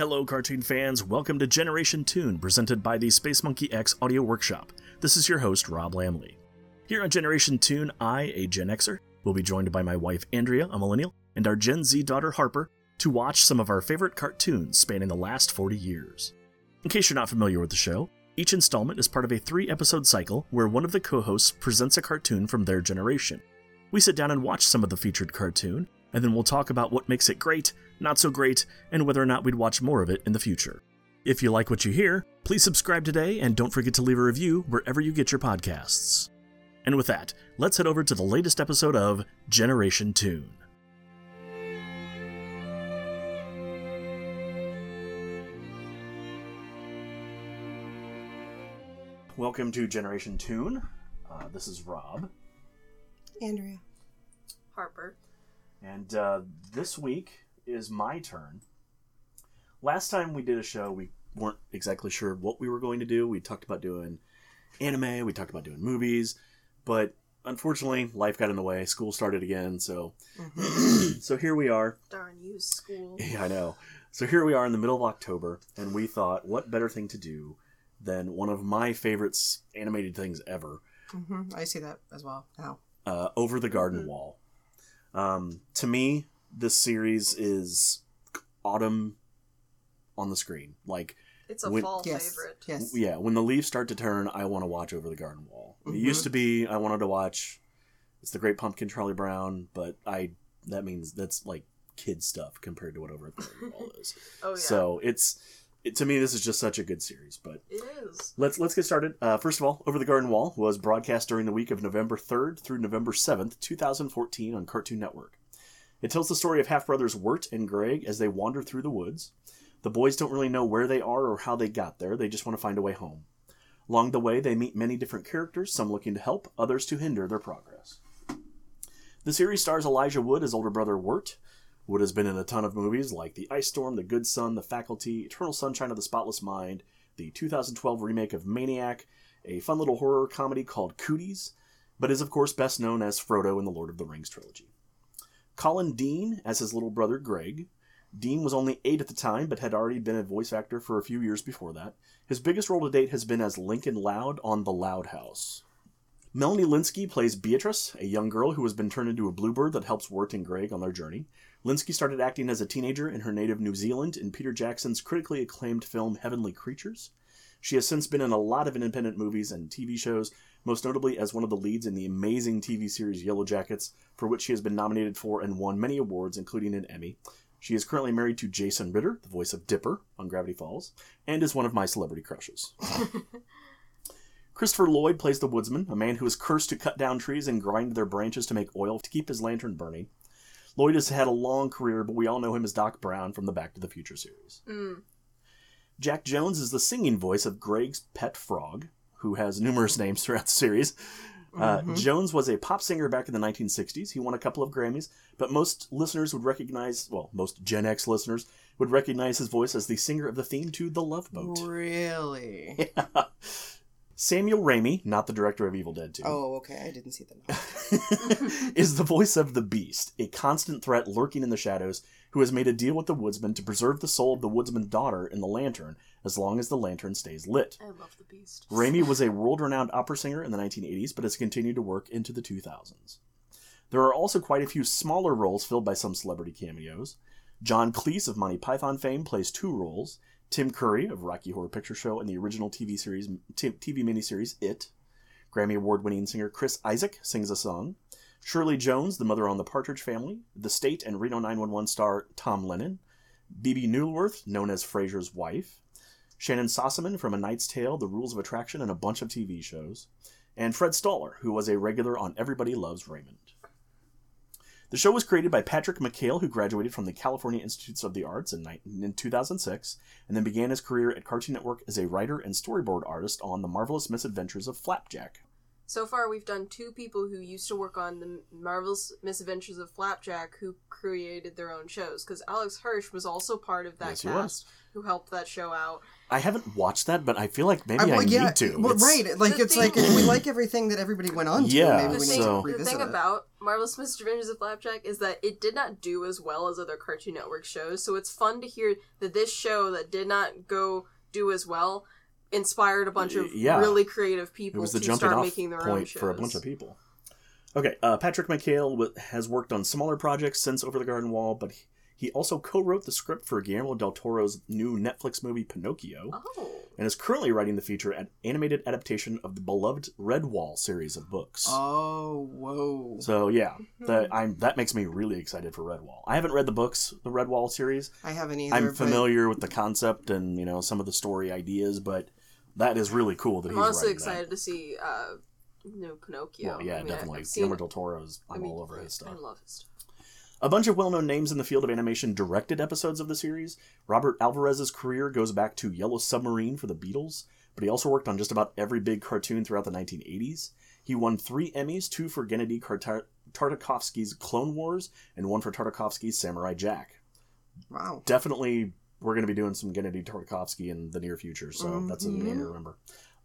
Hello, cartoon fans. Welcome to Generation Tune, presented by the Space Monkey X Audio Workshop. This is your host, Rob Lamley. Here on Generation Tune, I, a Gen Xer, will be joined by my wife, Andrea, a millennial, and our Gen Z daughter, Harper, to watch some of our favorite cartoons spanning the last 40 years. In case you're not familiar with the show, each installment is part of a three episode cycle where one of the co hosts presents a cartoon from their generation. We sit down and watch some of the featured cartoon, and then we'll talk about what makes it great, not so great, and whether or not we'd watch more of it in the future. If you like what you hear, please subscribe today and don't forget to leave a review wherever you get your podcasts. And with that, let's head over to the latest episode of Generation Tune. Welcome to Generation Tune. Uh, this is Rob. Andrea. Harper. And uh, this week is my turn. Last time we did a show, we weren't exactly sure what we were going to do. We talked about doing anime, we talked about doing movies, but unfortunately, life got in the way. School started again, so so here we are. Darn you, school. Yeah, I know. So here we are in the middle of October, and we thought, what better thing to do than one of my favorites animated things ever, hmm I see that as well now. uh, Over the Garden Mhm. Wall. Um, to me, this series is autumn on the screen. Like, It's a When- fall Yes. favorite. Yes. yeah, when the leaves start to turn, I want to watch Over the Garden Wall. It Mhm. used to be I wanted to watch It's the Great Pumpkin, Charlie Brown, but I that means that's like kid stuff compared to what Over the Garden Wall is. Oh yeah. So it's it, to me, this is just such a good series. But it is. Let's let's get started. Uh, first of all, Over the Garden Wall was broadcast during the week of November 3rd through November 7th, 2014 on Cartoon Network. It tells the story of half brothers Wirt and Greg as they wander through the woods. The boys don't really know where they are or how they got there, they just want to find a way home. Along the way, they meet many different characters, some looking to help, others to hinder their progress. The series stars Elijah Wood as older brother Wirt. Wood has been in a ton of movies like The Ice Storm, The Good Son, The Faculty, Eternal Sunshine of the Spotless Mind, the 2012 remake of Maniac, a fun little horror comedy called Cooties, but is of course best known as Frodo in the Lord of the Rings trilogy. Colin Dean as his little brother Greg. Dean was only eight at the time, but had already been a voice actor for a few years before that. His biggest role to date has been as Lincoln Loud on The Loud House. Melanie Lynskey plays Beatrice, a young girl who has been turned into a bluebird that helps Wirt and Greg on their journey. Linsky started acting as a teenager in her native New Zealand in Peter Jackson's critically acclaimed film Heavenly Creatures. She has since been in a lot of independent movies and TV shows, most notably as one of the leads in the amazing TV series Yellow Jackets, for which she has been nominated for and won many awards, including an Emmy. She is currently married to Jason Ritter, the voice of Dipper on Gravity Falls, and is one of my celebrity crushes. Christopher Lloyd plays the woodsman, a man who is cursed to cut down trees and grind their branches to make oil to keep his lantern burning. Lloyd has had a long career, but we all know him as Doc Brown from the Back to the Future series. Mm. Jack Jones is the singing voice of Greg's pet frog, who has numerous names throughout the series. Uh, Mhm. Jones was a pop singer back in the 1960s. He won a couple of Grammys, but most listeners would recognize, well, most Gen X listeners would recognize his voice as the singer of the theme to The Love Boat. Really? Samuel Ramey, not the director of Evil Dead 2. Oh, okay. I didn't see that. is the voice of the Beast, a constant threat lurking in the shadows, who has made a deal with the woodsman to preserve the soul of the woodsman's daughter in the lantern as long as the lantern stays lit. I love the beast. Ramey was a world renowned opera singer in the 1980s, but has continued to work into the 2000s. There are also quite a few smaller roles filled by some celebrity cameos. John Cleese of Monty Python fame plays two roles. Tim Curry of Rocky Horror Picture Show and the original TV series TV miniseries It. Grammy Award-winning singer Chris Isaak sings a song. Shirley Jones, the mother on the Partridge Family, The State and Reno 911 star Tom Lennon, Bebe Neuwirth, known as Frasier's wife, Shannyn Sossamon from A Knight's Tale, The Rules of Attraction, and a bunch of TV shows, and Fred Stoller, who was a regular on Everybody Loves Raymond. The show was created by Patrick McHale, who graduated from the California Institutes of the Arts in 2006, and then began his career at Cartoon Network as a writer and storyboard artist on The Marvelous Misadventures of Flapjack. So far, we've done two people who used to work on the Marvel's Misadventures of Flapjack who created their own shows. Because Alex Hirsch was also part of that Yes, cast who helped that show out. I haven't watched that, but I feel like maybe I, I, yeah, need to. Well, It's- right. Like The it's like if we like everything that everybody went on to. Yeah, maybe The we thing, need so- to the thing it. about Marvelous Misadventures of Flapjack is that it did not do as well as other Cartoon Network shows. So it's fun to hear that this show that did not go do as well inspired a bunch of Yeah. really creative It people was the to start off making their own point shows. for a bunch of people. Okay, uh, Patrick McHale w- has worked on smaller projects since Over the Garden Wall, but he, he also co-wrote the script for Guillermo del Toro's new Netflix movie Pinocchio, Oh. and is currently writing the feature ad- animated adaptation of the beloved Redwall series of books. Oh, whoa. So yeah, Hmm. that I'm that makes me really excited for Redwall. I haven't read the books, the Redwall series. I haven't either. I'm but- familiar with the concept and you know some of the story ideas, but that is really cool that I'm he's honestly writing excited to see uh, new Pinocchio. Well, yeah, I mean, definitely. Guillermo del Toro's. I'm I mean, all over his stuff. I love his stuff. A bunch of well-known names in the field of animation directed episodes of the series. Robert Alvarez's career goes back to Yellow Submarine for the Beatles, but he also worked on just about every big cartoon throughout the 1980s. He won three Emmys, two for Gennady Kartar- Tartakovsky's Clone Wars, and one for Tartakovsky's Samurai Jack. Wow. Definitely, we're going to be doing some Gennady Tartakovsky in the near future, so that's a name to remember.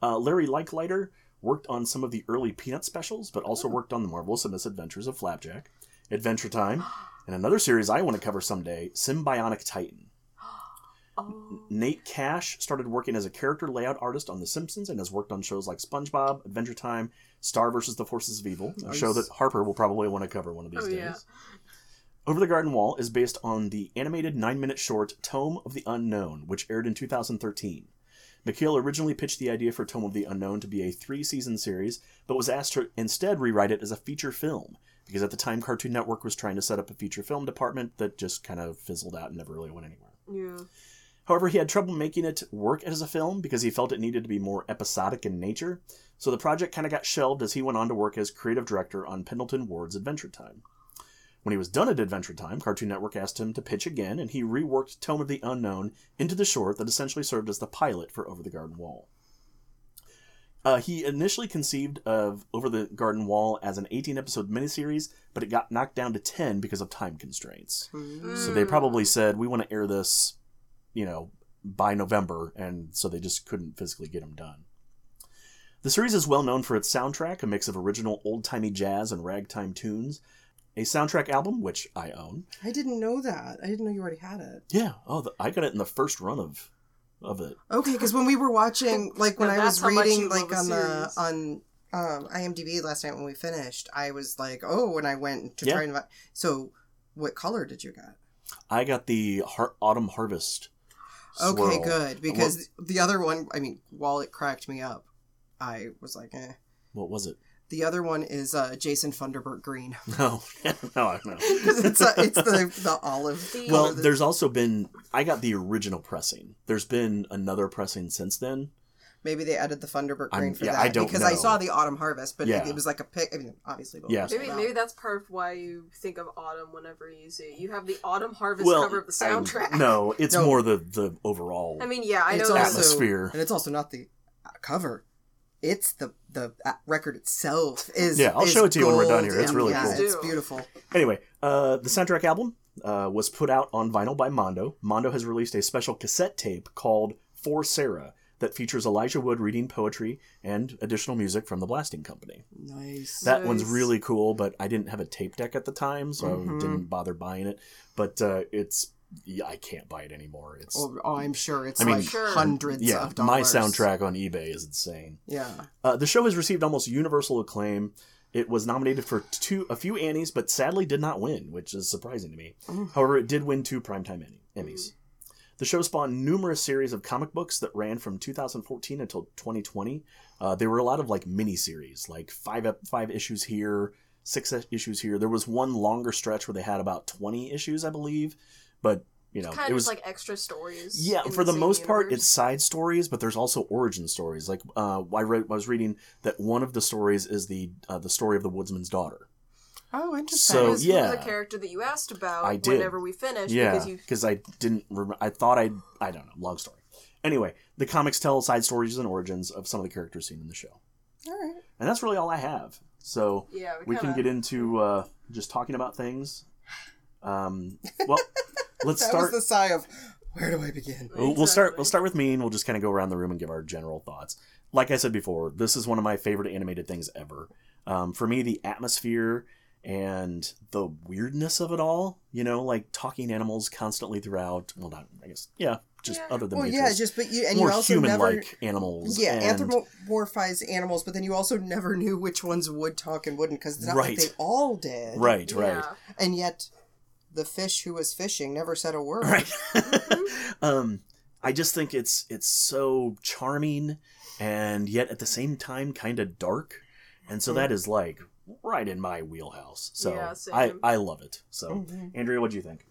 Uh, Larry Leichliter worked on some of the early Peanut specials, but also worked on the Marvelous Misadventures of Flapjack, Adventure Time, and another series I want to cover someday, Symbionic Titan. Oh. Nate Cash started working as a character layout artist on The Simpsons and has worked on shows like SpongeBob, Adventure Time, Star vs. the Forces of Evil, a show that Harper will probably want to cover one of these Oh, days. yeah. Over the Garden Wall is based on the animated nine minute short Tome of the Unknown, which aired in 2013. McKeel originally pitched the idea for Tome of the Unknown to be a three season series, but was asked to instead rewrite it as a feature film, because at the time Cartoon Network was trying to set up a feature film department that just kind of fizzled out and never really went anywhere. Yeah. However, he had trouble making it work as a film because he felt it needed to be more episodic in nature, so the project kind of got shelved as he went on to work as creative director on Pendleton Ward's Adventure Time. When he was done at Adventure Time, Cartoon Network asked him to pitch again, and he reworked Tome of the Unknown into the short that essentially served as the pilot for Over the Garden Wall. Uh, he initially conceived of Over the Garden Wall as an 18 episode miniseries, but it got knocked down to 10 because of time constraints. Hmm. So they probably said, we want to air this, you know, by November, and so they just couldn't physically get them done. The series is well known for its soundtrack, a mix of original old timey jazz and ragtime tunes, a soundtrack album, which I own. I didn't know that. I didn't know you already had it. Yeah, oh, the, I got it in the first run of of it. Okay, because when we were watching, like when I was that's reading, like on the on um, IMDb last night when we finished, I was like, oh, and I went to Yeah. try and. vi- So, what color did you get? I got the har- Autumn Harvest. Okay, swirl. good because the other one, I mean, while it cracked me up, I was like, eh. What was it? The other one is uh, Jason Funderberker green No, no, I don't know. because it's uh, it's the the olive. The- Well, color there's also been. I got the original pressing. There's been another pressing since then. maybe they added the Funderberker I'm- green for yeah, that I don't because I saw the autumn harvest, but Yeah. it, it was like a pic. I mean, obviously, both Yeah. Maybe maybe that's part of why you think of autumn whenever you see you have the autumn harvest well, cover of the I- soundtrack. no, it's No. more the the overall. I mean, yeah, I It's know. also- Atmosphere. and it's also not the uh, cover. It's the the uh, record itself is Yeah, I'll is show it to you when we're done here. It's really yeah, cool. It's beautiful. Anyway, uh, the soundtrack album uh, was put out on vinyl by Mondo. Mondo has released a special cassette tape called For Sarah that features Elijah Wood reading poetry and additional music from the Blasting Company. Nice. That one's really cool, but I didn't have a tape deck at the time, so Mhm. I didn't bother buying it. But uh, it's yeah, I can't buy it anymore. It's oh, oh, I'm sure it's I mean, like Sure. hundreds yeah, of my soundtrack on eBay is insane. Yeah. Uh, the show has received almost universal acclaim. It was nominated for two, a few Annies, but sadly did not win, which is surprising to me. Mm. However, it did win two Primetime Emmy, Emmys. The show spawned numerous series of comic books that ran from 2014 until 2020. Uh, there were a lot of like mini series, like five five issues here, six issues here. There was one longer stretch where they had about 20 issues, I believe, but you know, kind it was just like extra stories. yeah, for the, same most part, it's side stories, but there's also origin stories. Like uh, I read, I was reading that one of the stories is the uh, the story of the woodsman's daughter. Oh, interesting. So, Who was- yeah. a character that you asked about I did. whenever we finished Yeah, because you I didn't. Rem- I thought I. I don't know. Long story. Anyway, the comics tell side stories and origins of some of the characters seen in the show, All right. and that's really all I have. So yeah we can kinda- get into uh, just talking about things. Um, well, let's That start. was the sigh of where do I begin? We'll, we'll start. We'll start with me, and we'll just kind of go around the room and give our general thoughts. Like I said before, this is one of my favorite animated things ever. Um, for me, the atmosphere and the weirdness of it all. You know, like talking animals constantly throughout. Well, not I guess. Yeah, just Yeah. other than Well, yeah, just but you and more you also never human-like animals. yeah and- anthropomorphize animals, but then you also never knew which ones would talk and wouldn't because it's not Right. like they all did. Right, right. Yeah. And yet, the fish who was fishing never said a word. right um i just think it's it's so charming and yet at the same time kind of dark and so that is like right in my wheelhouse so Yeah, i i love it so Mhm. andrea what do you think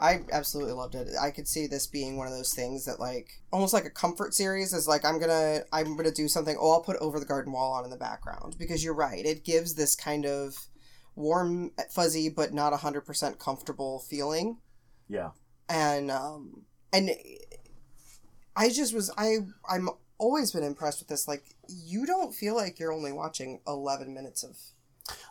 I absolutely loved it. I could see this being one of those things that like almost like a comfort series is like I'm gonna I'm gonna do something. Oh, I'll put over the garden wall on in the background because you're right. It gives this kind of warm, fuzzy, but not hundred percent comfortable feeling. yeah and um and i just was i i'm always been impressed with this like you don't feel like you're only watching 11 minutes of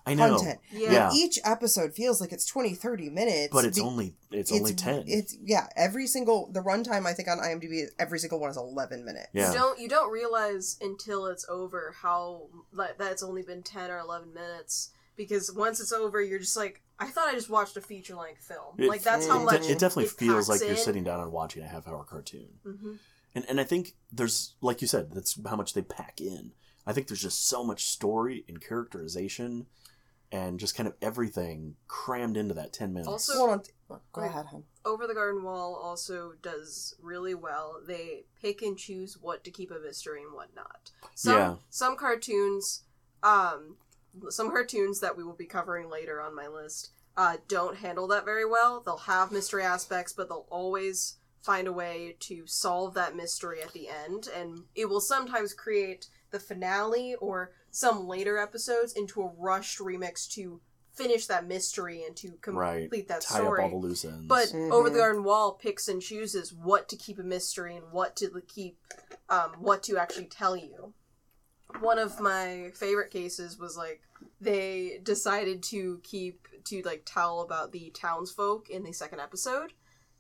i know content Yeah. Yeah. each episode feels like it's 20 30 minutes but it's be- only it's, only 10 it's yeah every single the runtime i think on imdb every single one is 11 minutes Yeah. You don't you don't realize until it's over how like, that it's only been ten or eleven minutes because once it's over you're just like I thought I just watched a feature length film. It- like that's how it- much it definitely feels packs like you're sitting down and watching a half hour cartoon hmm and and i think there's like you said that's how much they pack in i think there's just so much story and characterization and just kind of everything crammed into that 10 minutes Also- hold on go ahead hon. Over the Garden Wall also does really well. They pick and choose what to keep a mystery and what not. Some Yeah. some cartoons, um, some cartoons that we will be covering later on my list, uh, don't handle that very well. They'll have mystery aspects, but they'll always find a way to solve that mystery at the end, and it will sometimes create the finale or some later episodes into a rushed remix to finish that mystery and to complete right that tie story. up all the loose ends But Mhm. Over the Garden Wall picks and chooses what to keep a mystery and what to keep, um, what to actually tell you. One of my favorite cases was like they decided to keep to like tell about the townsfolk in the second episode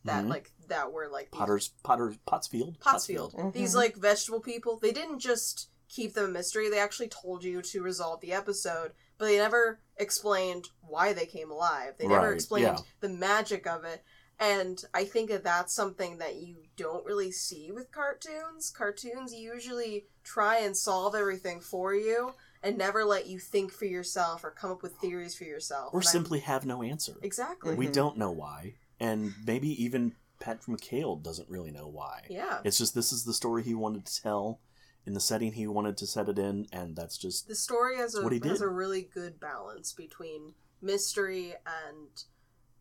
that Mhm. like that were like Potter's Potter's Potter Pottsfield. Pottsfield. Mhm. These like vegetable people, they didn't just keep them a mystery, they actually told you to resolve the episode, but they never explained why they came alive. They never Right, explained yeah. the magic of it. And I think that that's something that you don't really see with cartoons. Cartoons usually try and solve everything for you and never let you think for yourself or come up with theories for yourself. Or And I- simply have no answer. Exactly. We Mhm. don't know why, and maybe even Pat McHale doesn't really know why. Yeah. It's just this is the story he wanted to tell in the setting he wanted to set it in, and that's just The story has a what he has did. a really good balance between mystery and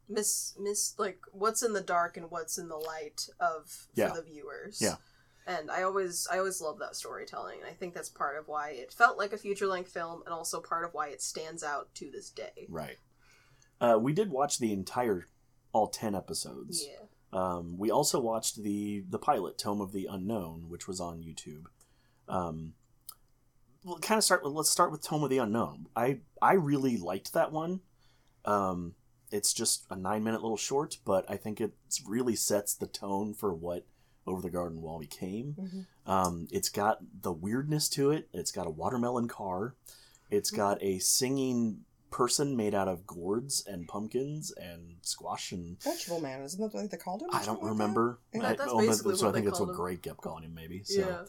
miss miss like what's in the dark and what's in the light of Yeah. the viewers. Yeah. And I always I always love that storytelling. And I think that's part of why it felt like a feature length film and also part of why it stands out to this day. right. Uh, we did watch the entire, all ten episodes. Yeah. Um, we also watched the the pilot Tome of the Unknown, which was on YouTube. Um, we'll kind of start with let's start with Tome of the Unknown. I I really liked that one. Um, it's just a nine minute little short, but I think it really sets the tone for what Over the Garden Wall became. Mhm. Um, it's got the weirdness to it. It's got a watermelon car. It's got a singing person made out of gourds and pumpkins and squash and vegetable man isn't that what they called him I don't like remember. Yeah, I, that's oh, basically so I think that's what. Greg kept calling him, maybe. So, Yeah.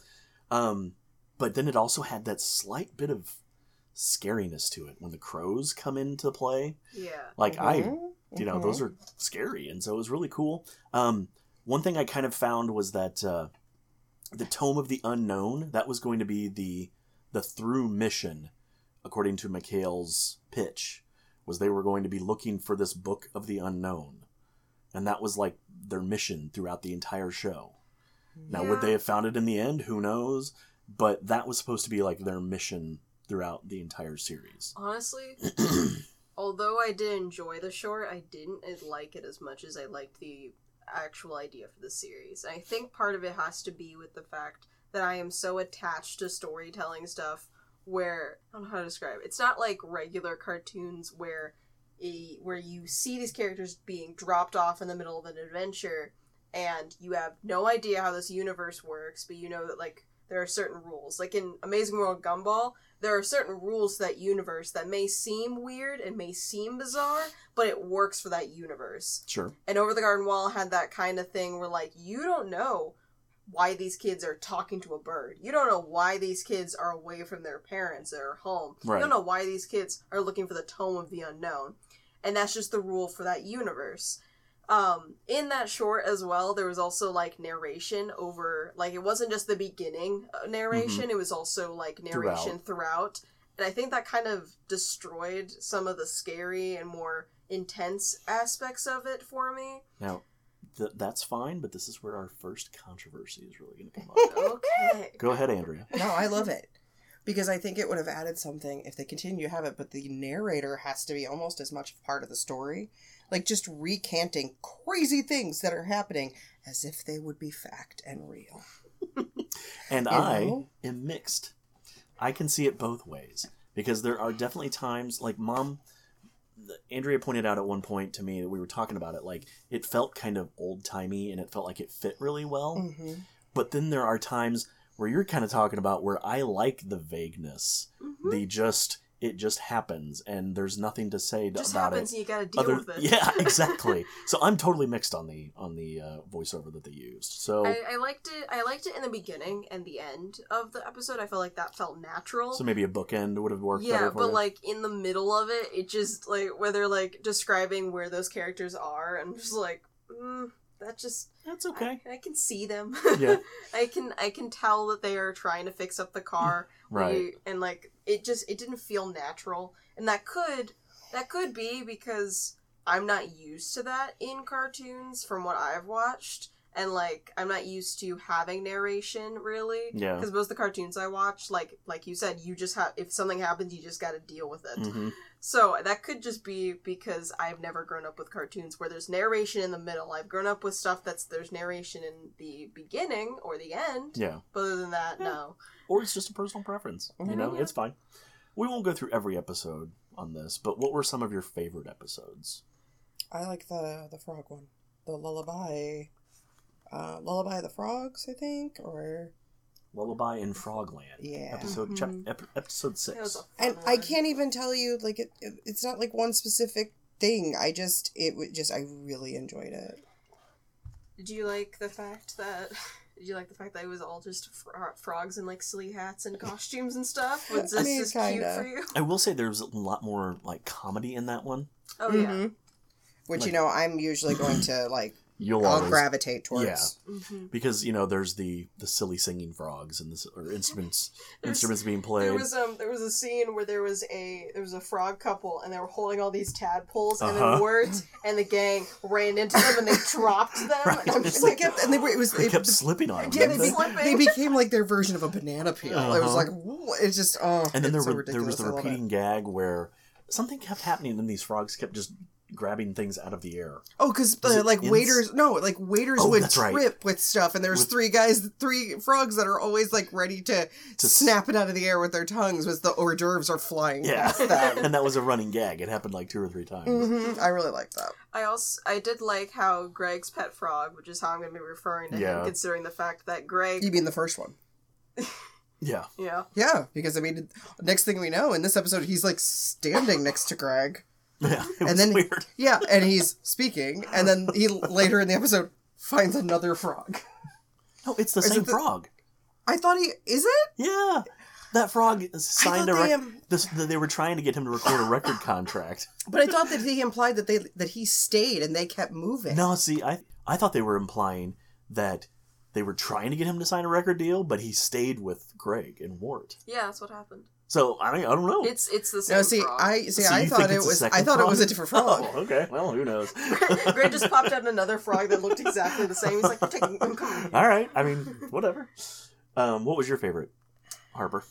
um, but then it also had that slight bit of scariness to it when the crows come into play. Yeah. Like that? I, you know, mhm. those are scary, and so it was really cool. Um, one thing I kind of found was that uh, the Tome of the Unknown that was going to be the the through mission, according to McHale's pitch, was they were going to be looking for this book of the unknown, and that was like their mission throughout the entire show. Now, would they have found it in the end? Who knows? But that was supposed to be like their mission throughout the entire series. Honestly, although I did enjoy the short, I didn't uh, like it as much as I liked the actual idea for the series. And I think part of it has to be with the fact that I am so attached to storytelling stuff where I don't know how to describe it. It's not like regular cartoons where a, where you see these characters being dropped off in the middle of an adventure and you have no idea how this universe works, but you know that like there are certain rules. Like in Amazing World Gumball, there are certain rules to that universe that may seem weird and may seem bizarre, but it works for that universe. Sure. And Over the Garden Wall had that kind of thing where, like, you don't know why these kids are talking to a bird. You don't know why these kids are away from their parents or home. Right. You don't know why these kids are looking for the tome of the unknown. And that's just the rule for that universe. Um, in that short as well, there was also like narration over, like, it wasn't just the beginning uh, narration, it was also like narration throughout. And I think that kind of destroyed some of the scary and more intense aspects of it for me. Now, th- that's fine, but this is where our first controversy is really going to come up. Okay. Go ahead, Andrea. No, I love it. Because I think it would have added something if they continue to have it, but the narrator has to be almost as much a part of the story. Like just recanting crazy things that are happening as if they would be fact and real. And You I know? am mixed. I can see it both ways because there are definitely times like mom Andrea pointed out at one point to me that we were talking about it like it felt kind of old-timey and it felt like it fit really well. Mm-hmm. But then there are times where you're kind of talking about where I like the vagueness. Mhm. The just it just happens and there's nothing to say just about happens it. and you gotta deal Other, with it. yeah, exactly. so I'm totally mixed on the on the uh, voiceover that they used. So I, I liked it. I liked it in the beginning and the end of the episode. I felt like that felt natural. so maybe a bookend would have worked yeah, better for but you. like in the middle of it, it just like where they're like describing where those characters are, and just like mm, that just That's okay. I, I can see them. Yeah. I can I can tell that they are trying to fix up the car. Right. We- and like it just it didn't feel natural, and that could that could be because I'm not used to that in cartoons from what I've watched, and like I'm not used to having narration really. Yeah. Because most of the cartoons I watch, like like you said, you just have if something happens, you just got to deal with it. hmm So that could just be because I've never grown up with cartoons where there's narration in the middle. I've grown up with stuff that's there's narration in the beginning or the end. Yeah. But other than that, Yeah. no. Or it's just a personal preference. You know, Yeah. it's fine. We won't go through every episode on this, but what were some of your favorite episodes? I like the the frog one, the lullaby, uh, lullaby of the frogs, I think, or Lullaby in Frogland. Yeah. Episode Mhm. chap- ep- episode six. a fun and I can't even tell you like it, it. It's not like one specific thing. I just it would just I really enjoyed it. Did you like the fact that? Did you like the fact that it was all just fro- frogs and like silly hats and costumes and stuff? Was I this mean, just cute kinda. for you? I will say there's a lot more like comedy in that one. Oh yeah. Mhm. Which Like- you know I'm usually going to like You'll I'll always gravitate towards. Yeah. hmm because you know there's the the silly singing frogs and the or instruments instruments being played. There was um there was a scene where there was a there was a frog couple and they were holding all these tadpoles and Uh-huh. then Wirt and the gang ran into them and they dropped them. Right. And They just like, kept and they were it was they it, kept slipping on them. yeah, didn't they, they? They became like their version of a banana peel. It was Uh-huh. like wh- it's just oh and then there, it's so were, there was the I love it. repeating gag where something kept happening and then these frogs kept just grabbing things out of the air. Oh, because uh, like ins- waiters, no, like waiters Oh, would that's right. trip with stuff, and there's With- three guys, three frogs that are always like ready to, To s- snap it out of the air with their tongues as the hors d'oeuvres are flying Yeah, past them. and that was a running gag. It happened like two or three times. hmm I really like that. I also I did like how Greg's pet frog, which is how I'm gonna be referring to Yeah. him, considering the fact that Greg You mean the first one? Yeah, Yeah. Yeah, because I mean, next thing we know, in this episode, he's like standing next to Greg. Yeah, And then- weird. Yeah, and he's speaking, and then he later in the episode finds another frog. No, it's the Is same it the- frog. I thought he is it? Yeah, that frog signed a thought they, record. um, This, they were trying to get him to record a record contract. But I thought that he implied that they that he stayed and they kept moving. No, see, I I thought they were implying that they were trying to get him to sign a record deal, but he stayed with Greg and Wirt. Yeah, that's what happened. So I mean, I don't know. It's it's the same No, see, frog. I see. So I thought it was. I second thought it was a different frog. Oh, okay. Well, who knows? Greg just popped out another frog that looked exactly the same. He's like, I'm taking I'm coming. All right. I mean, whatever. Um, what was your favorite, Harper?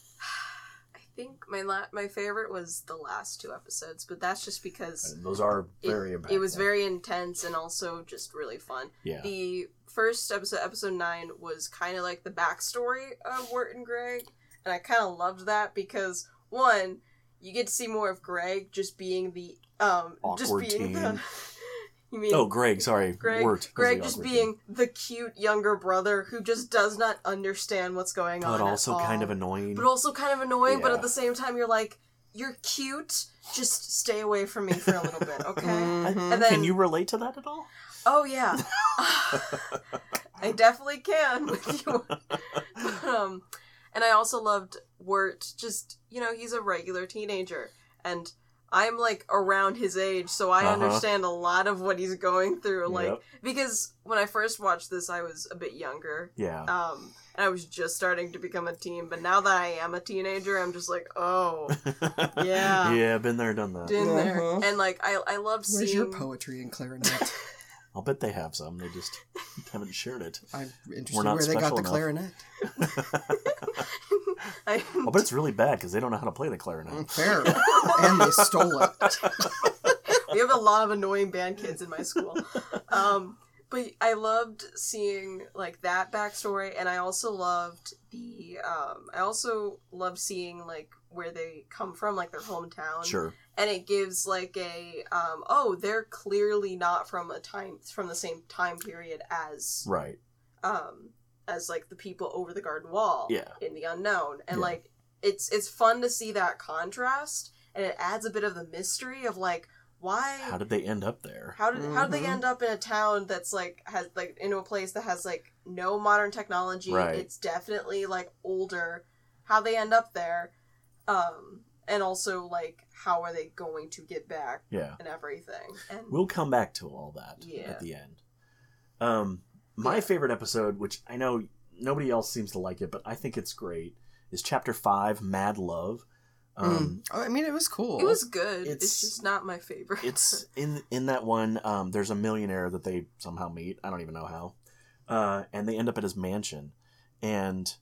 I think my la- my favorite was the last two episodes, but that's just because Those are it, very it impactful. was very intense and also just really fun. yeah. The first episode, episode nine, was kind of like the backstory of Wirt and Greg, and I kind of loved that because one, you get to see more of Greg just being the um, just Awkward being the teen. You mean Oh, Greg. Sorry, Greg? Greg just being the cute younger brother who just does not understand what's going kid. on. but also kind of annoying. but also kind of annoying. But at the same time, you're like, you're cute. Just stay away from me for a little bit, okay? Mhm. And then, Can you relate to that at all? Oh yeah, I definitely can with you. um, and I also loved Wirt. Just you know, he's a regular teenager, and I'm like around his age, so I Uh-huh. understand a lot of what he's going through. Like Yep. because when I first watched this, I was a bit younger. Yeah. Um, and I was just starting to become a teen, but now that I am a teenager, I'm just like, oh, yeah. yeah, been there, done that. in there. Uh-huh. And like, I I loved Where's seeing. your poetry and clarinet? I'll bet they have some. They just haven't shared it. I'm interested where they got the enough. clarinet. I, I'll bet it's really bad because they don't know how to play the clarinet. Mm, Fair. and they stole it. we have a lot of annoying band kids in my school. Um, but I loved seeing like that backstory, and I also loved the. Um, I also loved seeing like where they come from, like their hometown. Sure. And it gives like a um, oh, they're clearly not from a time from the same time period as Right. um as like the people over the garden wall Yeah. in the unknown and Yeah. like it's it's fun to see that contrast and it adds a bit of the mystery of like why How did they end up there? how did how did they Mhm. end up in a town that's like has like into a place that has like no modern technology Right. it's definitely like older how they end up there um and also like how are they going to get back Yeah. and everything and We'll come back to all that Yeah. at the end. Um, my Yeah. favorite episode, which I know nobody else seems to like it, but I think it's great, is Chapter Five, Mad Love. Um, Mm. Oh, I mean, it was cool. it was good It's- it's, just not my favorite it's in in that one. Um, there's a millionaire that they somehow meet. I don't even know how, uh, and they end up at his mansion, and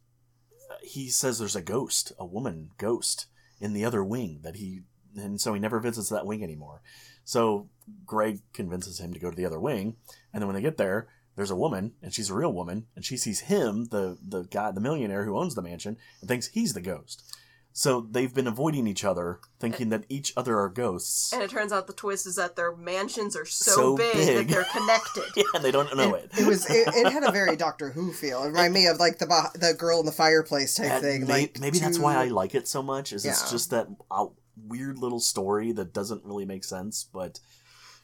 uh, he says there's a ghost, a woman ghost in the other wing that he, and so he never visits that wing anymore. So Greg convinces him to go to the other wing, and then when they get there, there's a woman, and she's a real woman, and she sees him, the the guy, the millionaire who owns the mansion, and thinks he's the ghost. So they've been avoiding each other, thinking that each other are ghosts. And it turns out the twist is that their mansions are so, So big, big. that they're connected. yeah, and they don't know it. it, it was. It, it had a very Doctor Who feel. It reminded me of like the the girl in the fireplace type That thing. may- like maybe that's why I like it so much. Is it's just that uh, weird little story that doesn't really make sense, but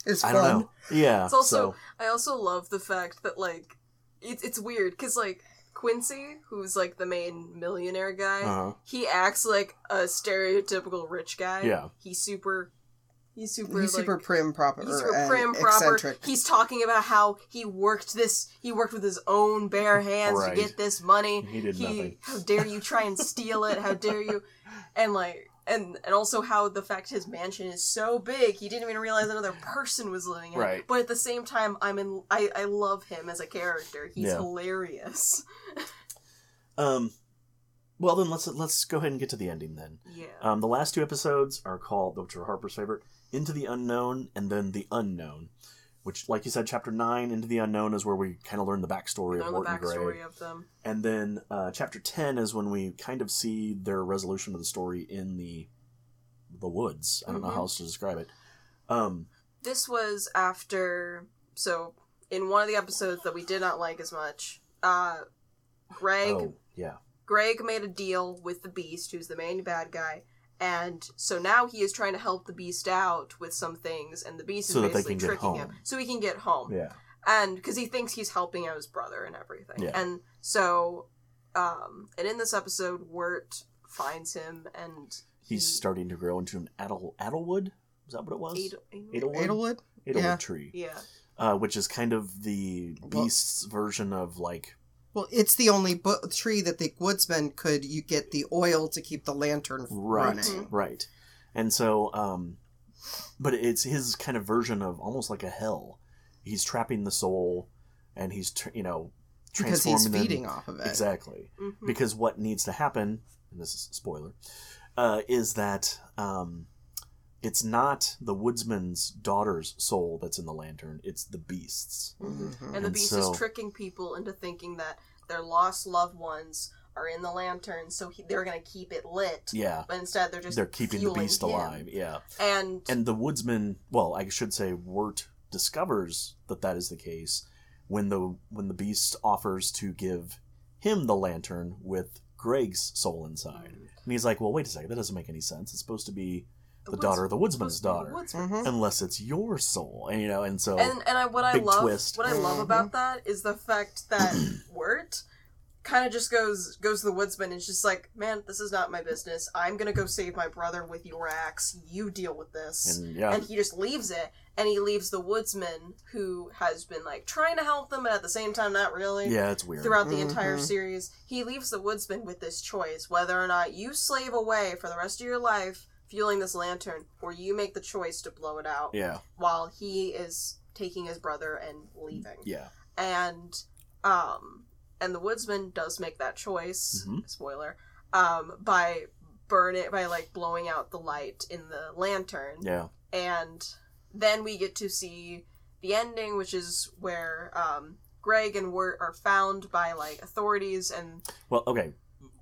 It's I fun. don't know. Yeah. It's also so, I also love the fact that like it's it's weird because like Quincy, who's like the main millionaire guy, uh-huh. he acts like a stereotypical rich guy. Yeah. he's super. He's super. He's like, super prim, proper, He's super prim, proper. eccentric. He's talking about how he worked this. He worked with his own bare hands Right. to get this money. He did nothing. How dare you try and steal it? How dare you? And like, and and also how the fact his mansion is so big, he didn't even realize another person was living in it. Right. But at the same time, I'm in. I I love him as a character. He's Yeah. hilarious. Um, well then let's let's go ahead and get to the ending then. Yeah. Um, the last two episodes are called, which are Harper's favorite, Into the Unknown and then The Unknown, which, like you said, chapter nine, Into the Unknown, is where we kind of learn the backstory Learn of the Wirt and Greg. of them. And then uh, chapter ten is when we kind of see their resolution of the story in the the woods. I don't know Mhm. how else to describe it. Um, This was after. So in one of the episodes that we did not like as much, uh, Greg. oh yeah, Greg made a deal with the Beast, who's the main bad guy, and so now he is trying to help the Beast out with some things, and the Beast So that is basically tricking him so he can get home, yeah, and because he thinks he's helping out his brother and everything, Yeah. and so, um, and in this episode, Wirt finds him and he's he- starting to grow into an adel Edelwood. Is that what it was? Adel- Adel- Edelwood. Edelwood. Edelwood Yeah. tree, yeah, uh, which is kind of the Well- beast's version of like Well, it's the only bu- tree that the woodsman could you get the oil to keep the lantern right, running. right, Right. and so, um, but it's his kind of version of almost like a hell. He's trapping the soul, and he's tr- you know transforming Because transforming he's them- feeding off of it. exactly. Mhm. because what needs to happen and this is a spoiler uh, is that um, it's not the woodsman's daughter's soul that's in the lantern it's the beast's Mhm. and the And Beast so- is tricking people into thinking that their lost loved ones are in the lantern, so he, they're going to keep it lit. yeah But instead, they're just they're keeping the beast him. alive yeah And, and the woodsman well i should say wirt discovers that that is the case when the when the beast offers to give him the lantern with Greg's soul inside. And he's like, "Well, wait a second. That doesn't make any sense. It's supposed to be the, woods- daughter of the woodsman's supposed the daughter, woodsman. Mhm. unless it's your soul." And you know, and so and and I, what I love twist. what I love Mhm. about that is the fact that Wirt kind of just goes goes to the woodsman and is just like, man, this is not my business. I'm gonna go save my brother with your axe. You deal with this. and yeah, And he just leaves it, and he leaves the woodsman who has been like trying to help them, but at the same time not really. yeah, it's weird. Throughout the entire Mhm. series, he leaves the woodsman with this choice whether or not you slave away for the rest of your life fueling this lantern, or you make the choice to blow it out Yeah, while he is taking his brother and leaving. yeah, And um and the woodsman does make that choice, Mhm. spoiler, um, by burn it by like blowing out the light in the lantern. yeah. And then we get to see the ending, which is where um Greg and Wirt are found by like authorities and Well, okay.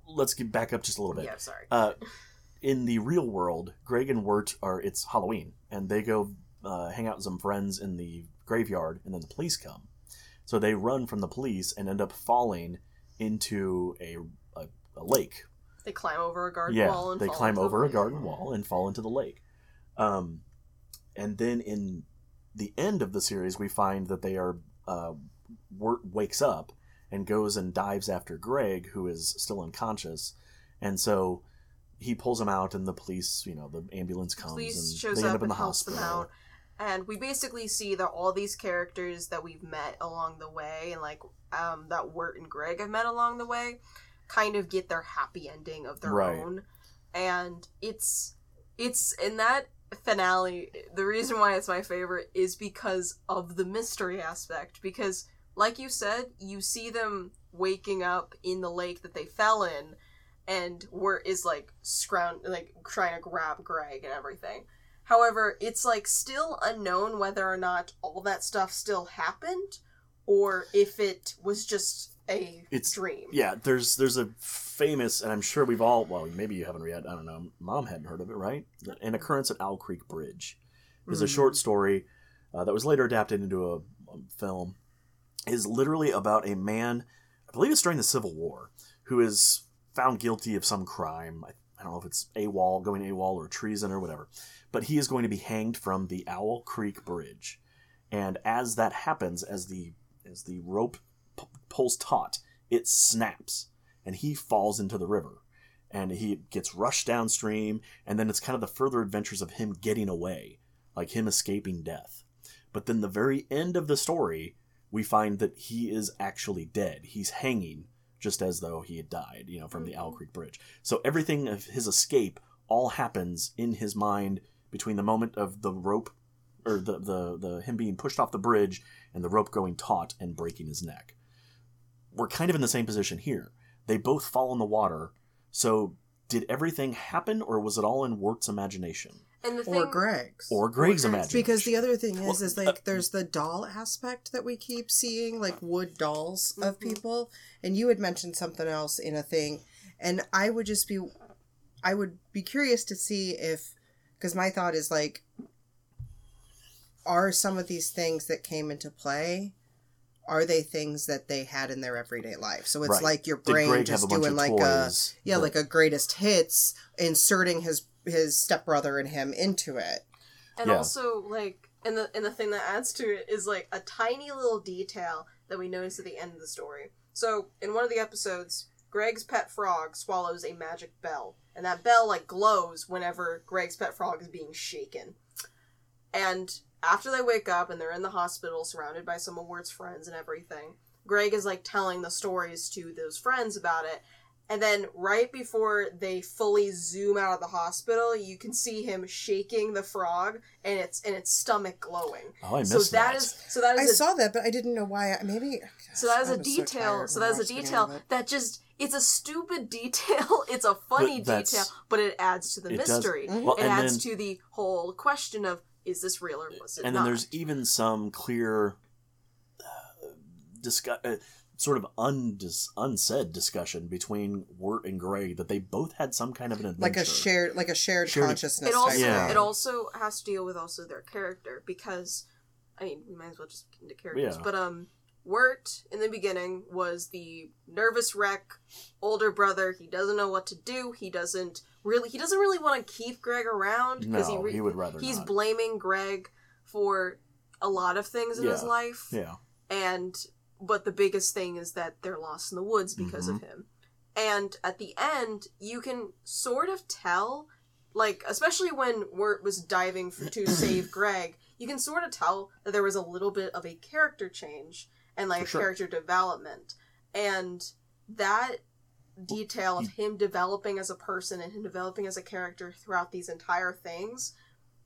Let's get back up just a little bit. yeah, sorry. Uh, in the real world, Greg and Wirt are it's Halloween, and they go uh, hang out with some friends in the graveyard, and then the police come. So they run from the police and end up falling into a a, a lake. They climb over a garden yeah, wall and they fall climb into the over a lake. garden wall and fall into the lake. Um, and then in the end of the series, we find that they are uh, Wirt wakes up and goes and dives after Greg, who is still unconscious, and so he pulls him out, and the police, you know, the ambulance comes, police and shows they end up up in and the helps them hospital. out and we basically see that all these characters that we've met along the way and like um, that Wirt and Greg have met along the way kind of get their happy ending of their Right. own and it's it's in that finale the reason why it's my favorite is because of the mystery aspect because like you said you see them waking up in the lake that they fell in and Wirt is like scroun like trying to grab Greg and everything However, it's like still unknown whether or not all that stuff still happened or if it was just a It's- dream. Yeah, there's there's a famous, and I'm sure we've all well, maybe you haven't read. I don't know. Mom hadn't heard of it, right? An occurrence at Owl Creek Bridge is a Hmm. short story uh, that was later adapted into a, a film. Is literally about a man, I believe it's during the Civil War, who is found guilty of some crime. I, I don't know if it's AWOL, going AWOL, or treason or whatever, but he is going to be hanged from the Owl Creek Bridge. And as that happens, as the as the rope p- pulls taut, it snaps and he falls into the river and he gets rushed downstream and then it's kind of the further adventures of him getting away like him escaping death but then the very end of the story we find that he is actually dead he's hanging just as though he had died you know from the owl mm-hmm. creek bridge so everything of his escape all happens in his mind between the moment of the rope or the, the, the him being pushed off the bridge and the rope going taut and breaking his neck we're kind of in the same position here. They both fall in the water. So, did everything happen, or was it all in Wirt's imagination And the or thing Greg's. or Greg's Greg's. imagination? because the other thing is, is like there's the doll aspect that we keep seeing, like wood dolls of Mhm. people. And you had mentioned something else in a thing, and I would just be, I would be curious to see if, because my thought is like, are some of these things that came into play, are they things that they had in their everyday life? So it's Right. like your brain Greg just have a doing like a yeah, that- like a greatest hits, inserting his his stepbrother and him into it. and Yeah. also like and the and the thing that adds to it is like a tiny little detail that we notice at the end of the story. So in one of the episodes, Greg's pet frog swallows a magic bell, and that bell like glows whenever Greg's pet frog is being shaken. And after they wake up and they're in the hospital surrounded by some of Wirt's friends and everything, Greg is like telling the stories to those friends about it. And then right before they fully zoom out of the hospital, you can see him shaking the frog and its and its stomach glowing. oh, I missed So that. that is so that I saw that, but I didn't know why. I, maybe so that is I a was so detail. So, when that I is a detail end of it. that just it's a stupid detail. It's a funny that's- detail, but it adds to the It does- mystery. Mhm. Well, it adds then- to the whole question of is this real or was it and not? then there's even some clear uh, discuss, uh, sort of undis- unsaid discussion between Wirt and Greg that they both had some kind of an adventure. like a shared like a shared, Shared- consciousness it also type Yeah. it also has to deal with also their character because I mean, we might as well just get into characters. Yeah. But um, Wirt in the beginning was the nervous wreck, older brother. He doesn't know what to do. He doesn't really. He doesn't really want to keep Greg around No, because he re- he would rather he's not. blaming Greg for a lot of things in his life yeah. and but the biggest thing is that they're lost in the woods because of mm-hmm. him. And at the end you can sort of tell like especially when wirt was diving f to save greg you can sort of tell that there was a little bit of a character change and like sure. character development. And that detail of him developing as a person and him developing as a character throughout these entire things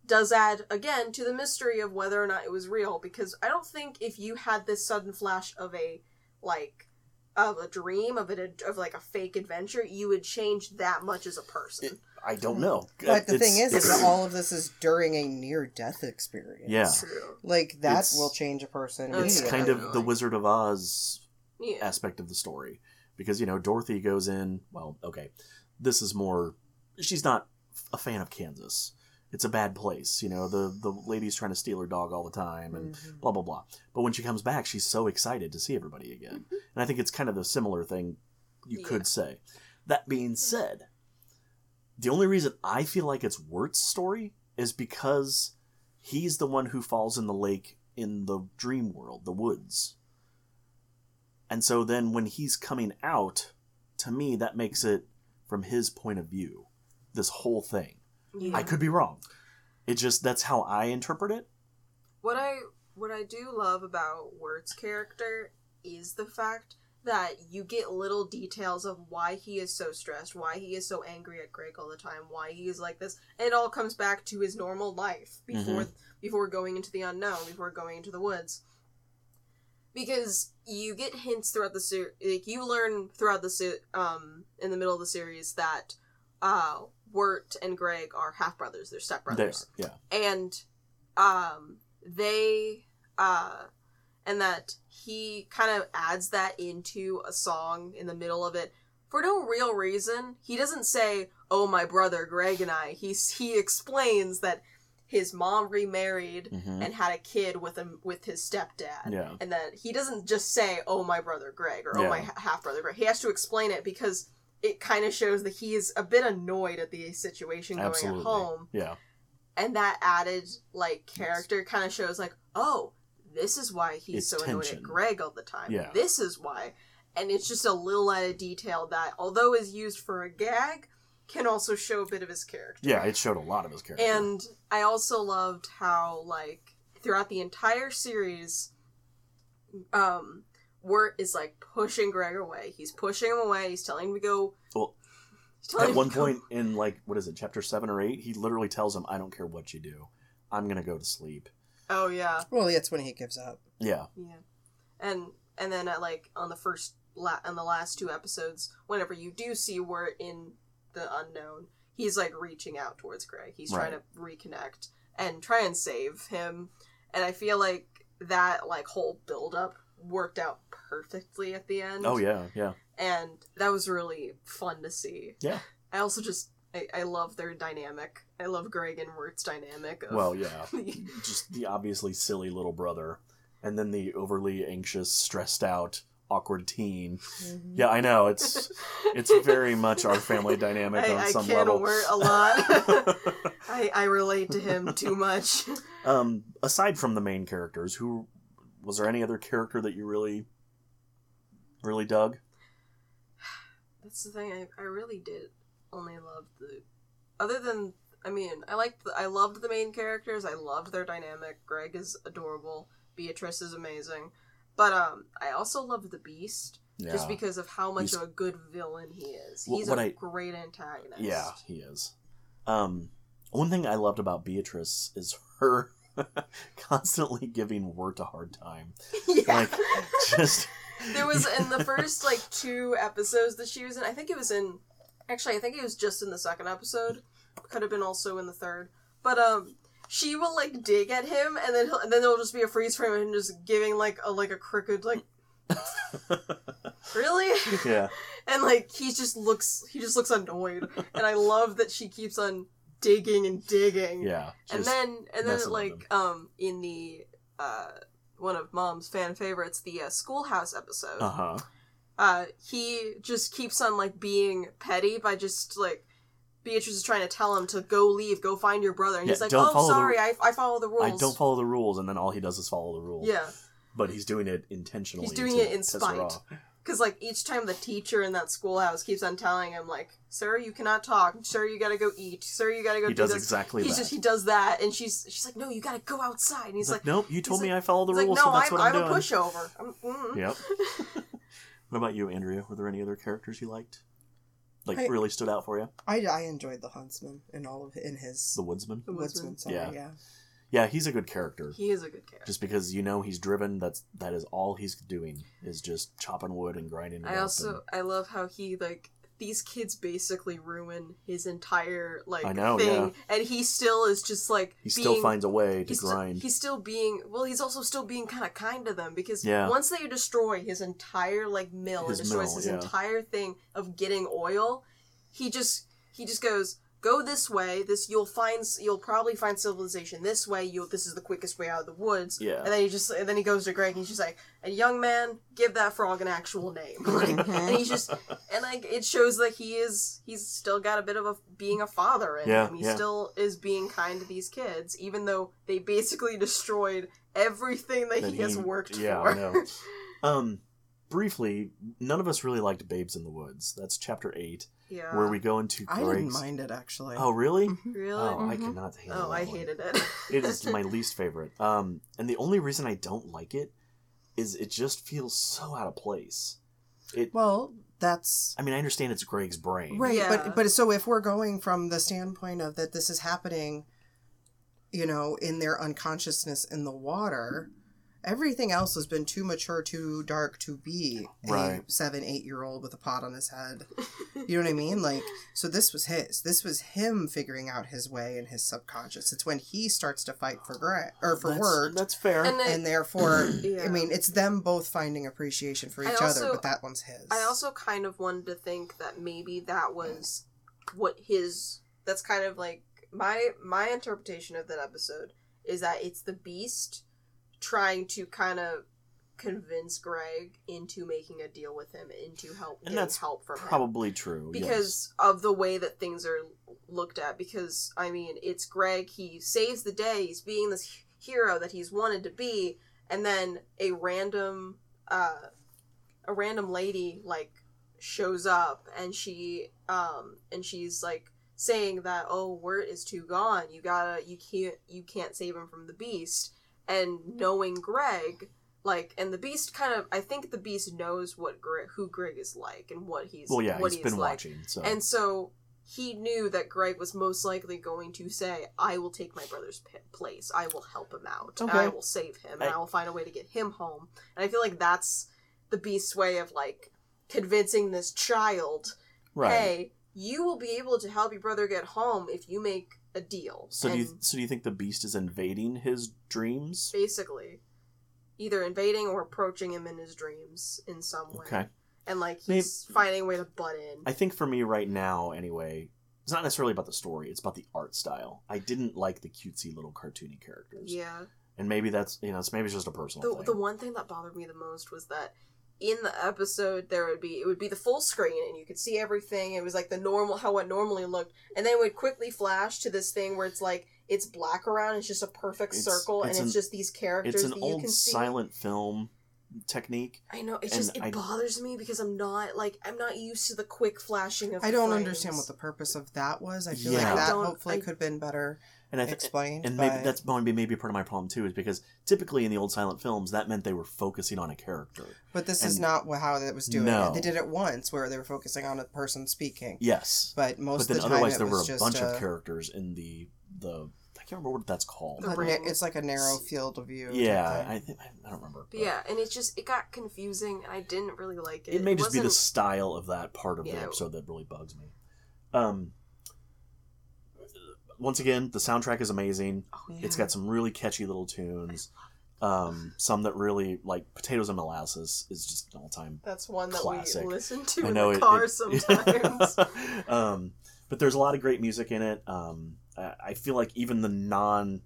does add again to the mystery of whether or not it was real because i don't think if you had this sudden flash of a like of a dream of it of like a fake adventure you would change that much as a person It- I don't know. But the It's- thing is, is that all of this is during a near death experience. Yeah. true Like that It's- will change a person. Oh, it's it's immediately. kind of the Wizard of Oz yeah aspect of the story because you know Dorothy goes in. Well, okay, this is more. She's not a fan of Kansas. It's a bad place. You know the the lady's trying to steal her dog all the time and Mhm. blah blah blah. But when she comes back, she's so excited to see everybody again. And I think it's kind of a similar thing you Yeah. could say. That being said, the only reason I feel like it's Wirt's story is because he's the one who falls in the lake in the dream world, the woods. And so then when he's coming out, to me, that makes it from his point of view, this whole thing. Yeah I could be wrong. It just, that's how I interpret it. What I what I do love about Wirt's character is the fact that you get little details of why he is so stressed, why he is so angry at Greg all the time, why he is like this. And it all comes back to his normal life before before going into the unknown, before going into the woods. Because you get hints throughout the series, like you learn throughout the se- um in the middle of the series that uh Wirt and Greg are half brothers, they're step brothers yeah. and um they uh and that he kind of adds that into a song in the middle of it. For no real reason he doesn't say oh my brother greg and i. He's he explains that his mom remarried hmm and had a kid with him with his stepdad. Yeah. and that he doesn't just say oh my brother greg or oh Yeah. my half brother greg. He has to explain it because it kind of shows that he is a bit annoyed at the situation going Absolutely. at home Yeah. and that added like character kind of shows like oh this is why he's It's so annoyed at greg all the time Yeah. this is why and it's just a little added detail that although is used for a gag can also show a bit of his character Yeah, it showed a lot of his character. and i also loved how like throughout the entire series um Wirt is like pushing greg away he's pushing him away he's telling him to go Well, At one to go- point in like what is it, chapter seven or eight, he literally tells him, "I don't care what you do, I'm gonna go to sleep." oh yeah Well, that's when he gives up. Yeah, Yeah, and and then at like on the first la- on the last two episodes, whenever you do see Wirt in the unknown, he's like reaching out towards Greg. He's trying to reconnect and try and save him. And I feel like that like whole build up worked out perfectly at the end. Oh yeah, yeah. and that was really fun to see. Yeah. I also just I, I love their dynamic. I love Greg and Wirt's dynamic. Of, Well, yeah. Just the obviously silly little brother, and then the overly anxious, stressed out, awkward teen. Mm-hmm. Yeah, I know. It's it's very much our family dynamic I, on I some kid level. Wirt a lot. I, I relate to him too much. um, aside from the main characters, who was there any other character that you really, really dug? That's the thing. I, I really did only love the. Other than I mean, I liked. The, I loved the main characters. I loved their dynamic. Greg is adorable. Beatrice is amazing. But um, I also loved the Beast Yeah, just because of how much He's- of a good villain he is. He's what a I- great antagonist. yeah, he is. Um, one thing I loved about Beatrice is her constantly giving Wirt a hard time. yeah. Like, just there was in the first like two episodes that she was in. I think it was in. Actually, I think it was just in the second episode. Could have been also in the third. But um, she will like dig at him, and then he'll, and then there'll just be a freeze frame of him just giving like a like a crooked like really, yeah, and like he just looks he just looks annoyed, and I love that she keeps on digging and digging. yeah. And then and then like um in the uh, one of Mom's fan favorites, the uh, Schoolhouse episode. Uh huh. uh, he just keeps on like being petty by just like Beatrice is trying to tell him to go leave, go find your brother, and Yeah, he's like, "Oh, follow the- sorry, I, I follow the rules." I don't follow the rules, and then all he does is follow the rules. Yeah, But he's doing it intentionally. He's doing it in spite. Off. because like each time the teacher in that schoolhouse keeps on telling him like, "Sir, you cannot talk. Sir, you gotta go eat. Sir, you gotta go He do does this." exactly He's that. just he does that, and she's she's like, "No, you gotta go outside." And he's He's like, like, nope, you told he's me I follow the he's like, rules, "No, so that's I'm, what I'm, I'm a pushover." I'm, mm. Yep. what about you, Andrea? Were there any other characters you liked? Like I- really stood out for you? I, I enjoyed the huntsman in all of in his The woodsman. The woodsman. woodsman. Sorry, Yeah. yeah. Yeah, he's a good character. He is a good character. Just because you know he's driven, that's that is all he's doing is just chopping wood and grinding. I also and- I love how he like these kids basically ruin his entire like I know, thing, and he still is just like he being, still finds a way to he's grind. Still, he's still being well. He's also still being kind of kind to them because Yeah. once they destroy his entire like mill His and destroys mill, his yeah. entire thing of getting oil, he just he just goes go this way. This you'll find you'll probably find civilization this way. You will this is the quickest way out of the woods. Yeah. And then he just and then he goes to Greg and he's just like, "A young man, give that frog an actual name." Like, and he's just and like it shows that he is he's still got a bit of a being a father in Yeah, him. He yeah. still is being kind to these kids, even though they basically destroyed everything that, that he has worked yeah, for. I know. Um, briefly, none of us really liked Babes in the Woods. That's chapter eight, yeah. where we go into I didn't Greg's. mind it actually. Oh, really? really? Oh, I Mhm. cannot handle Oh, that I one. hated it. It is my least favorite. Um, and the only reason I don't like it is it just feels so out of place. It. Well, that's I mean, I understand it's Greg's brain. right, Yeah. but but so if we're going from the standpoint of that this is happening, you know, in their unconsciousness in the water, everything else has been too mature, too dark to be Right. a seven, eight year old with a pot on his head. You know what I mean? Like, so this was his. This was him figuring out his way in his subconscious. It's when he starts to fight for Greg or for that's, Word, That's fair. And and therefore, Yeah. I mean, it's them both finding appreciation for each also- other, but that one's his. I also kind of wanted to think that maybe that was what his that's kind of like my my interpretation of that episode is that it's the beast trying to kind of convince Greg into making a deal with him into help And that's help from him Probably true. yes. because of the way that things are looked at because i mean it's greg he saves the day he's being this hero that he's wanted to be and then a random uh a random lady like shows up and she um and she's like saying that oh Wirt is too gone you gotta you can't you can't save him from the beast and mm-hmm. knowing greg like and the beast kind of i think the beast knows what greg who greg is like and what he's well, yeah, what he's he's been like watching. So and so he knew that Greg was most likely going to say, I will take my brother's p- place. I will help him out. And I will save him. And I- I will find a way to get him home. And I feel like that's the beast's way of like convincing this child, right. hey, you will be able to help your brother get home if you make a deal. so do you so do you think the beast is invading his dreams? basically either invading or approaching him in his dreams in some way. Okay. And like Maybe- he's finding a way to butt in. I think for me right now, anyway, it's not necessarily about the story. It's about the art style. I didn't like the cutesy little cartoony characters. yeah. And maybe that's you know, it's maybe it's just a personal the, thing. the one thing that bothered me the most was that in the episode there would be it would be the full screen and you could see everything. It was like the normal how it normally looked. And then it would quickly flash to this thing where it's like it's black around. It's just a perfect It's- circle it's and it's just these characters it's an that you old can see. silent film technique. i know it just it I- bothers me because i'm not like i'm not used to the quick flashing of I don't frames. understand what the purpose of that was. I feel Yeah. like that hopefully I- could have been better And I th- explained. and maybe that's going to be maybe part of my problem too, is because typically in the old silent films that meant they were focusing on a character. But this is not how it was doing No. it. They did it once where they were focusing on a person speaking. Yes, But most but of then the time otherwise it there were a bunch a, of characters in the the I can't remember what that's called. The ring. it's like a narrow field of view. Yeah. I think I don't remember. but yeah and it just it got confusing and i didn't really like it it may just be the style of that part of the episode that really bugs me. Um, once again, the soundtrack is amazing. It's got some really catchy little tunes. Um, some that really like potatoes and molasses is just an all time. that's one that Classic. we listen to I in know the it- car it- sometimes um, but there's a lot of great music in it. Um, I I feel like even the non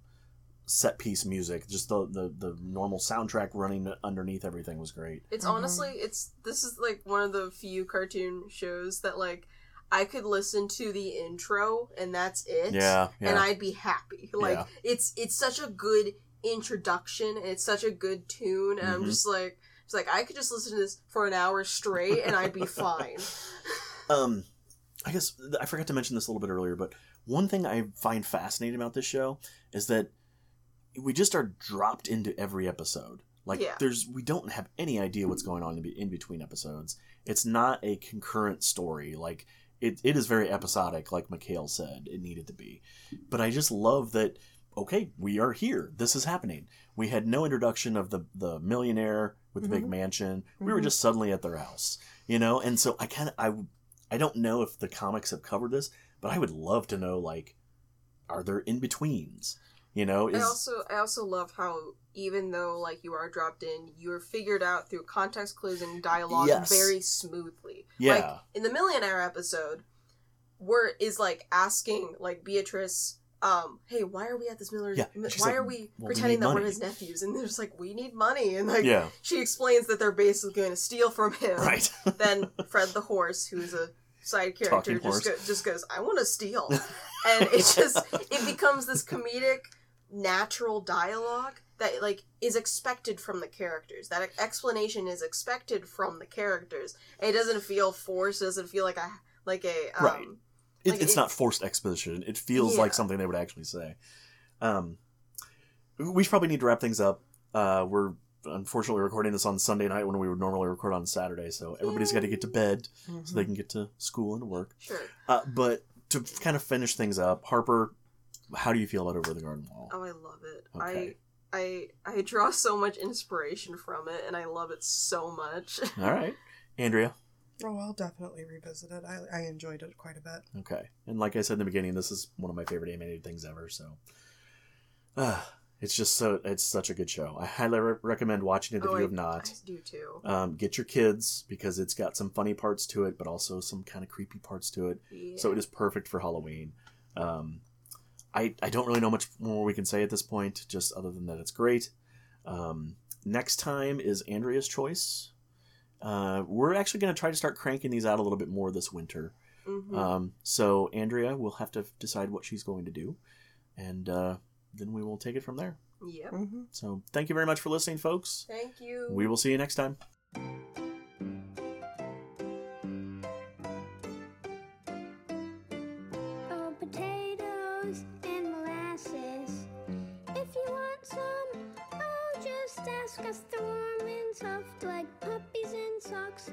set piece music. Just the, the the normal soundtrack running underneath everything was great. It's Mhm. honestly, it's this is like one of the few cartoon shows that like I could listen to the intro and that's it. Yeah, And I'd be happy. Like Yeah. it's it's such a good introduction and it's such a good tune and I'm Mhm. just like it's like I could just listen to this for an hour straight and I'd be fine. Um, I guess I forgot to mention this a little bit earlier, but one thing I find fascinating about this show is that we just are dropped into every episode. Like Yeah. there's we don't have any idea what's going on in, in between episodes. It's not a concurrent story. Like it, it is very episodic, like McHale said it needed to be. But I just love that. Okay, we are here. This is happening. We had no introduction of the the millionaire with the big Mhm. mansion. We were Mhm. just suddenly at their house, you know. And so I kind of I I don't know if the comics have covered this, but I would love to know like, are there in betweens? You know, I also I also love how even though like you are dropped in, you're figured out through context clues and dialogue Yes. very smoothly. yeah, Like in the millionaire episode, where is like asking like Beatrice, um, hey, why are we at this miller's? Yeah, why like, are we "Well, pretending need that we're his nephews? And they're just like, we need money, and like yeah, she explains that they're basically going to steal from him. right. Then Fred the horse, who's a side character, just go, just goes, I want to steal, and it just it becomes this comedic, natural dialogue that like is expected from the characters. That explanation is expected from the characters. It doesn't feel forced. It doesn't feel like a like a um, Right. It, Like, it's it- not forced exposition. It feels Yeah. like something they would actually say. Um, we probably need to wrap things up. Uh, we're unfortunately recording this on Sunday night when we would normally record on Saturday, so everybody's got to get to bed so they can get to school and work. Sure. Uh, but to kind of finish things up, Harper, how do you feel about Over the Garden Wall? Oh, I love it. Okay. I I I draw so much inspiration from it, and I love it so much. All right, Andrea. Oh, I'll definitely revisit it. I, I enjoyed it quite a bit. Okay, and like I said in the beginning, this is one of my favorite animated things ever. So, uh, it's just so it's such a good show. I highly re- recommend watching it if oh, you I, have not. I do too. Um, get your kids because it's got some funny parts to it, but also some kind of creepy parts to it. Yeah. So it is perfect for Halloween. Um, I I don't really know much more we can say at this point, just other than that it's great. Um, next time is Andrea's choice. Uh, we're actually going to try to start cranking these out a little bit more this winter. Mhm. Um, so Andrea will have to decide what she's going to do, and uh, then we will take it from there. Yep. Mm-hmm. So thank you very much for listening, folks. Thank you. We will see you next time. Oh, potatoes and molasses. If you want some, oh, just ask us. The warm and soft like puppies and socks.